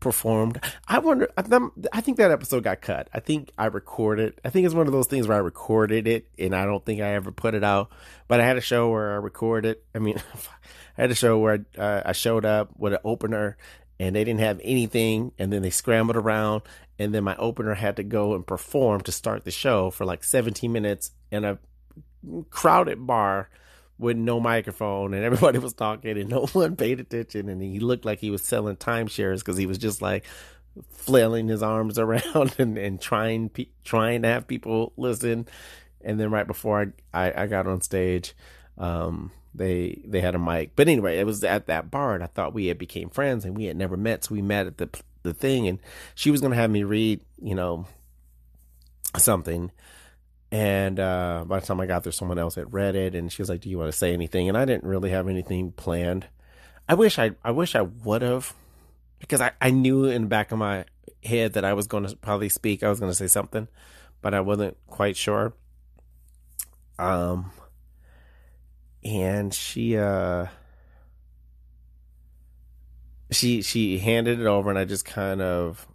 performed. I wonder. I think that episode got cut. I think I recorded. I think it's one of those things where I recorded it and I don't think I ever put it out. But I had a show where I recorded. I mean, [LAUGHS] I had a show where I, uh, I showed up with an opener and they didn't have anything, and then they scrambled around, and then my opener had to go and perform to start the show for like 17 minutes in a crowded bar with no microphone and [LAUGHS] everybody was talking and no [LAUGHS] one paid attention and he looked like he was selling timeshares because he was just like flailing his arms [LAUGHS] around and, and trying trying to have people listen. And then right before I, I, I got on stage um, they they had a mic but anyway it was at that bar and I thought we had became friends and we had never met so we met at the the thing and she was gonna have me read you know something and uh, by the time I got there, someone else had read it, and she was like, "Do you want to say anything?" And I didn't really have anything planned. I wish I, I wish I would have, because I, I knew in the back of my head that I was going to probably speak. I was going to say something, but I wasn't quite sure. Um, and she, uh, she, she handed it over, and I just kind of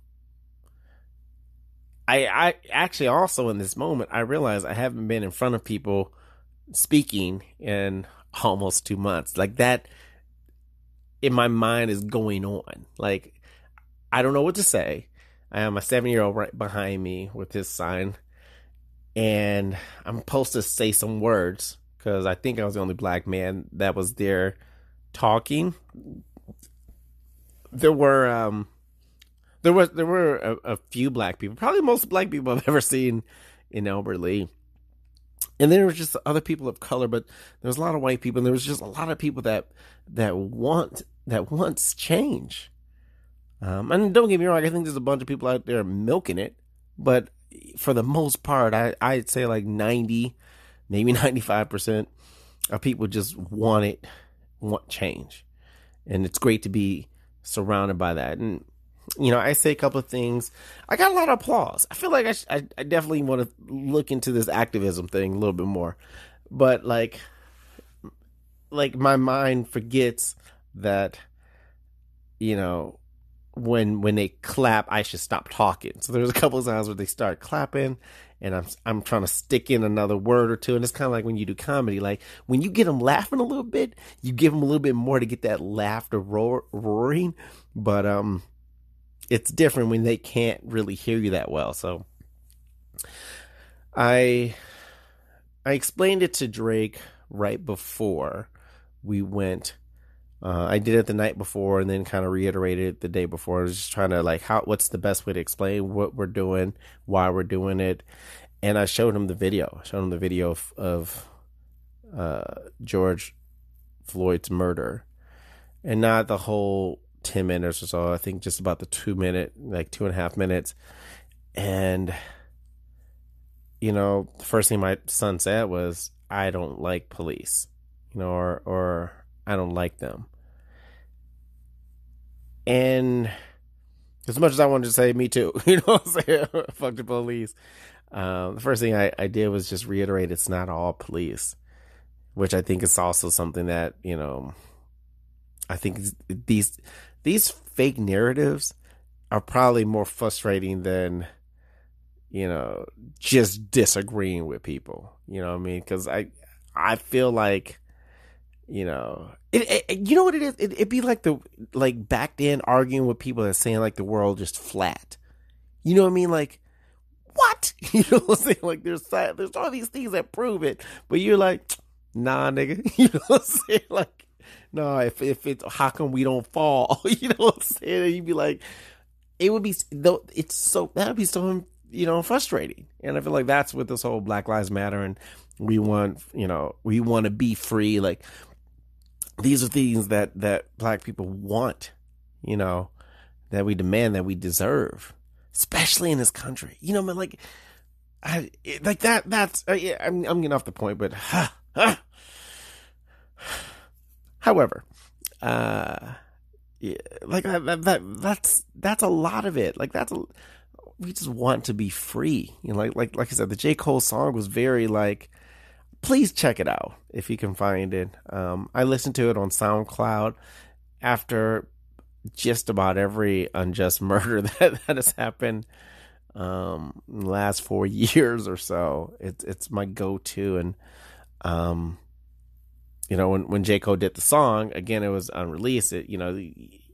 I, I actually also in this moment I realize I haven't been in front of people speaking in [LAUGHS] almost two months. Like that in my mind is going on. Like I don't know what to say. I have my seven year old right behind me with his sign, and I'm supposed to say some words because I think I was the only black man that was there talking. There were um there was there were a, a, few black people, probably most black people I've [LAUGHS] ever seen in Albert Lea. and there was just other people of color, but there was a lot of white people, and there was just a lot of people that that want that wants change. Um, and don't get me wrong, I think there's a bunch of people out there milking it, but for the most part, I I'd say like ninety, maybe [LAUGHS] ninety five percent of people just want it, want change, and it's great to be surrounded by that. And you know, I say a couple of things. I got a lot of applause. I feel like I, sh- I, I definitely want to look into this activism thing a little bit more, but like, like my mind forgets that, you know, when when they clap, I should stop talking. So there's a couple of times where they start clapping, and I'm I'm trying to stick in another word or two, and it's kind of like when you do comedy. Like when you get them laughing a little bit, you give them a little bit more to get that laughter roar, roaring, but um it's different when they can't really hear you that well. So I I explained it to Drake right before we went. Uh, I did it the night before and then kind of reiterated it the day before. I was just trying to like how what's the best way to explain what we're doing, why we're doing it, and I showed him the video. I showed him the video of, of uh, George Floyd's murder, and not the whole 10 minutes or so. I think just about the two minute, like two and a half minutes. And, you know, the first thing my son said was, I don't like police, you know, or, or I don't like them. And as much as I wanted to say, me too, [LAUGHS] you know? [LAUGHS] Fuck the police. Um, the first thing I, I did was just reiterate it's not all police, which I think is also something that, you know, I think these these fake narratives are probably more frustrating than you know just disagreeing with people you know what i mean because i i feel like you know it, it, you know what it is it, it'd be like the like back then arguing with people that saying like the world just flat you know what i mean like what [LAUGHS] you know what i'm saying like there's there's all these things that prove it but you're like nah nigga [LAUGHS] you know what i'm saying like no, if if it's how come we don't fall? [LAUGHS] you know what I'm saying? And you'd be like, it would be though. It's so that would be so you know frustrating. And I feel like that's what this whole Black Lives Matter and we want you know we want to be free. Like these are things that that black people want. You know that we demand that we deserve, especially in this country. You know, man, like. I, like that. That's uh, yeah, I'm I'm getting off the point, but huh, huh. However, uh, yeah, like that, that, that, that's that's a lot of it. Like that's a, we just want to be free. You know, like like like I said, the J Cole song was very like. Please check it out if you can find it. Um, I listened to it on SoundCloud after just about every unjust [LAUGHS] murder that, that has happened um, in the last four [LAUGHS] years or so. It's it's my go to, and um, you know, when when J Cole did the song, again, it was unreleased. It, you know,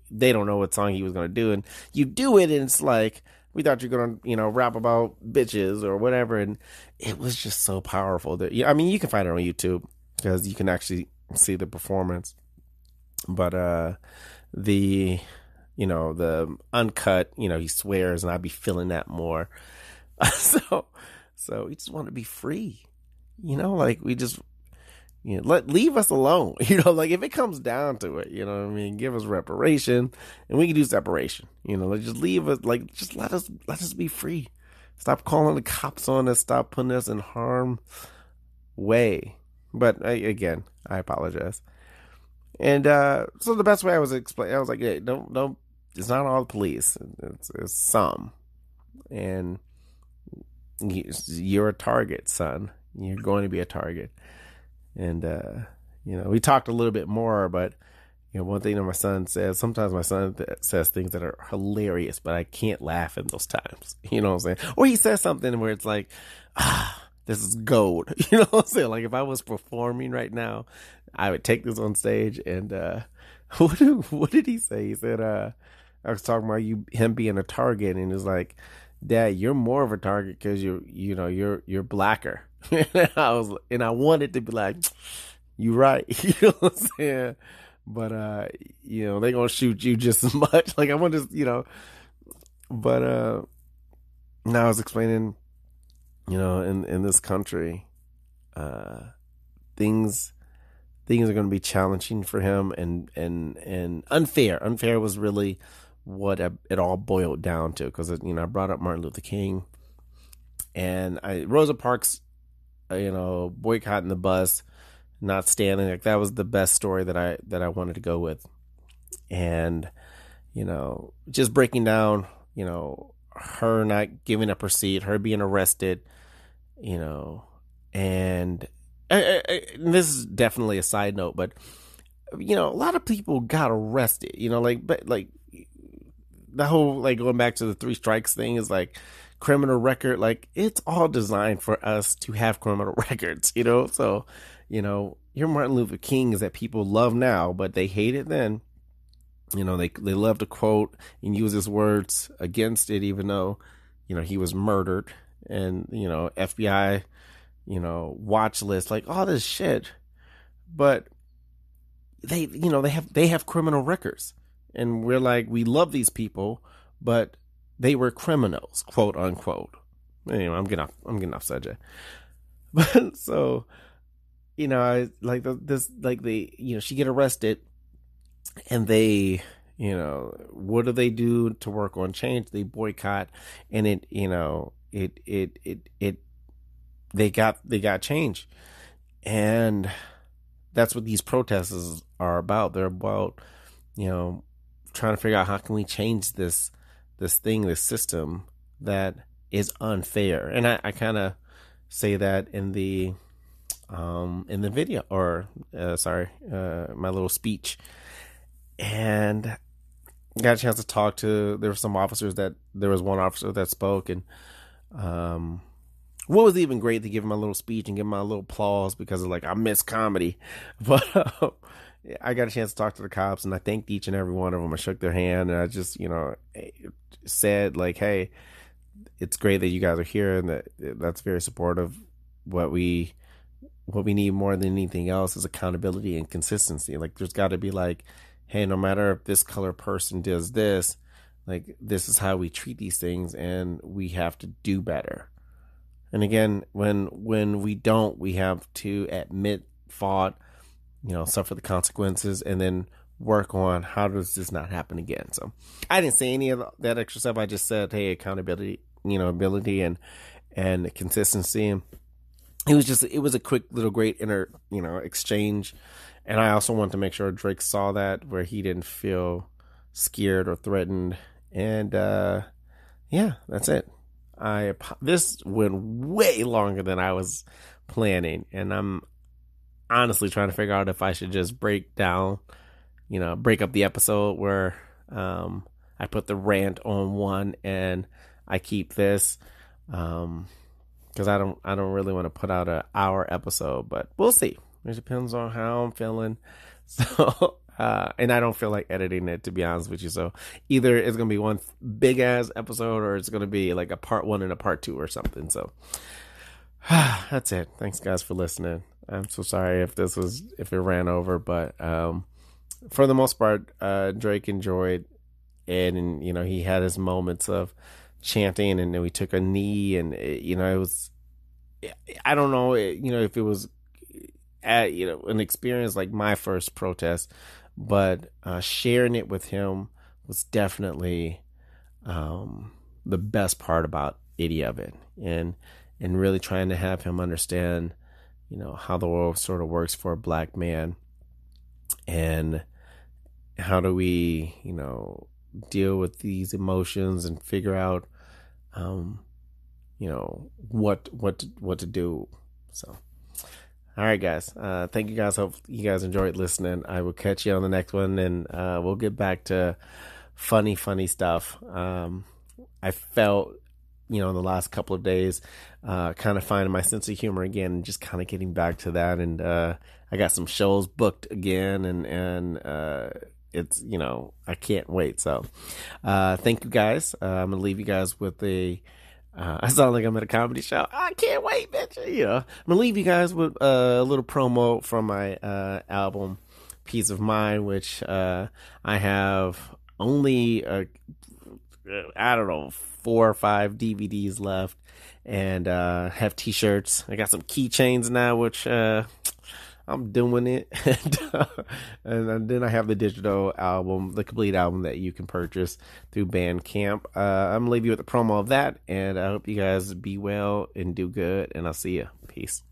they don't know what song he was going to do, and you do it, and it's like we thought you're going to, you know, rap about bitches or whatever, and it was just so powerful that I mean, you can find it on YouTube because you can actually see the performance, but uh, the you know the uncut, you know, he swears, and I'd be feeling that more. [LAUGHS] so, so we just want to be free, you know, like we just you know, let leave us alone. [LAUGHS] You know, like if it comes down to it, you know I mean? Give us reparation and we can do separation. You know, like just leave us like just let us let us be free. Stop calling the cops on us, stop putting us in harm way. But I, again, I apologize. And uh so the best way I was explain I was like, hey, don't don't it's not all the police. It's, it's some. And you're a target, son. You're going to be a target and uh, you know we talked a little bit more but you know one thing that my son says sometimes my son th- says things that are hilarious but i can't laugh in those times. [LAUGHS] You know what i'm saying? Or he says something where it's like ah this is gold. [LAUGHS] You know what i'm saying? Like if i was performing right now i would take this on stage and uh [LAUGHS] what did, what did he say? He said uh i was talking about you him being a target and it's like dad you're more of a target because you're you know you're you're blacker [LAUGHS] I was, and I wanted to be like, "You right," [LAUGHS] you know what I'm saying? But uh, you know, they gonna shoot you just [LAUGHS] as much. Like I want to, you know, but uh, now I was explaining, you know, in in this country, uh, things things are going to be challenging for him and and and unfair. Unfair was really what it all boiled down to because you know I brought up Martin Luther King and I Rosa Parks, Uh, you know, boycotting the bus, not standing like that was the best story that I that I wanted to go with, and you know, just breaking down, you know, her not giving up her seat, her being arrested, you know, and, I, I, this is definitely a side note, but you know, a lot of people got arrested, you know, like but like the whole like going back to the three strikes thing is like criminal record like it's all designed for us to have criminal [LAUGHS] records you know? So you know your martin luther king is that people love now but they hate it then. You know they they love to quote and use his words against it even though you know he was murdered. And you know fbi you know watch list like all this shit. But they you know they have they have criminal records. And we're like we love these people but they were criminals, quote unquote. Anyway, I'm getting off. I'm getting off subject. But [LAUGHS] so, you know, I like this, like they, you know, she get arrested, and they, you know, what do they do to work on change? They boycott, and it, you know, it, it, it, it, they got, they got change, and that's what these protests are about. They're about, you know, trying to figure out how can we change this this thing, this system that is unfair. And I, I kind of say that in the um, in the video, or uh, sorry, uh, my little speech, and got a chance to talk to. There were some officers that there was one officer that spoke, and um, what was even great to give him a little speech and give him a little applause because of like I miss comedy, [LAUGHS] but. Uh, I got a chance to talk to the cops, and I thanked each and every one of them. I shook their hand, and I just, you know, eh, said like, "Hey, it's great that you guys are here, and that eh, that's very supportive. What we what we need more than anything else is accountability and consistency. Like, there's got to be like, hey, no matter if this color person does this, like this is how we treat these things, and we have to do better. And again, when when we don't, we have to admit fault." You know, suffer the consequences and then work on how does this not happen again. So I didn't say any of that extra stuff. I just said, hey, accountability, you know, ability and and consistency. And it was just it was a quick little great inner you know exchange. And I also wanted to make sure Drake saw that where he didn't feel scared or threatened. And uh yeah, that's it. I this went way longer than I was planning, and I'm honestly trying to figure out if I should just break down, you know, break up the episode where um, I put the rant on one and I keep this um because I don't I don't really want to put out an hour episode, but we'll see. It depends on how I'm feeling. [LAUGHS] So uh, and I don't feel like editing it to be honest with you. So either it's gonna be one big ass episode or it's gonna be like a part one and a part two or something. So [SIGHS] that's it. Thanks guys for listening. I'm so sorry if this was if it ran over, but um, for the most part, uh, Drake enjoyed it, and you know he had his moments of chanting, and then we took a knee, and it, you know it was, I don't know, you know if it was, at, you know, an experience like my first protest, but uh, sharing it with him was definitely um, the best part about any of it, and and really trying to have him understand you know how the world sort of works for a black man. And how do we you know deal with these emotions and figure out um you know what what what to do. So all right guys uh thank you guys. Hope you guys enjoyed listening. I will catch you on the next one and uh we'll get back to funny funny stuff. Um i felt you know, in the last couple of days, uh, kind of finding my sense of humor again and just kind of getting back to that. And, uh, I got some shows booked again and, and, uh, it's, you know, I can't wait. So, uh, thank you guys. Uh, I'm gonna leave you guys with a, uh, [LAUGHS] I sound like I'm at a comedy show. I can't wait, bitch. You know, I'm gonna leave you guys with a little promo from my, uh, album, Peace of Mind, which, uh, I have only, uh, I don't know, four or five DVDs left, and uh, have T-shirts. I got some keychains now, which uh, I'm doing it, [LAUGHS] and, uh, and, then I have the digital album, the complete album that you can purchase through Bandcamp. Uh, I'm gonna leave you with the promo of that, and I hope you guys be well and do good, and I'll see you. Peace.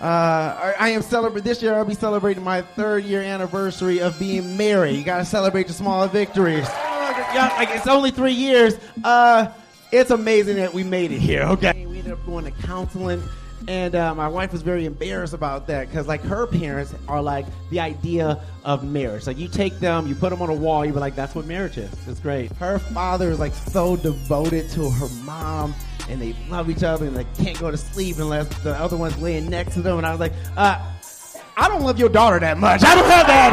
Uh, I am celebrating this year. I'll be celebrating my third year anniversary of being married. You got to celebrate the small victories. like it's only three years. Uh, it's amazing that we made it here. Okay, we ended up going to counseling, and uh, my wife was very embarrassed about that because like her parents are like the idea of marriage. Like you take them, you put them on a wall, you be like, that's what marriage is. It's great. Her father is like so devoted to her mom and they love each other and they can't go to sleep unless the other one's laying next to them. And I was like, uh, I don't love your daughter that much. I don't have that.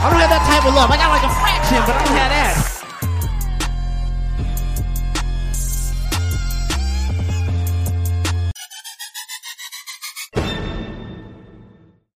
I don't have that type of love. I got like a fraction, but I don't have that.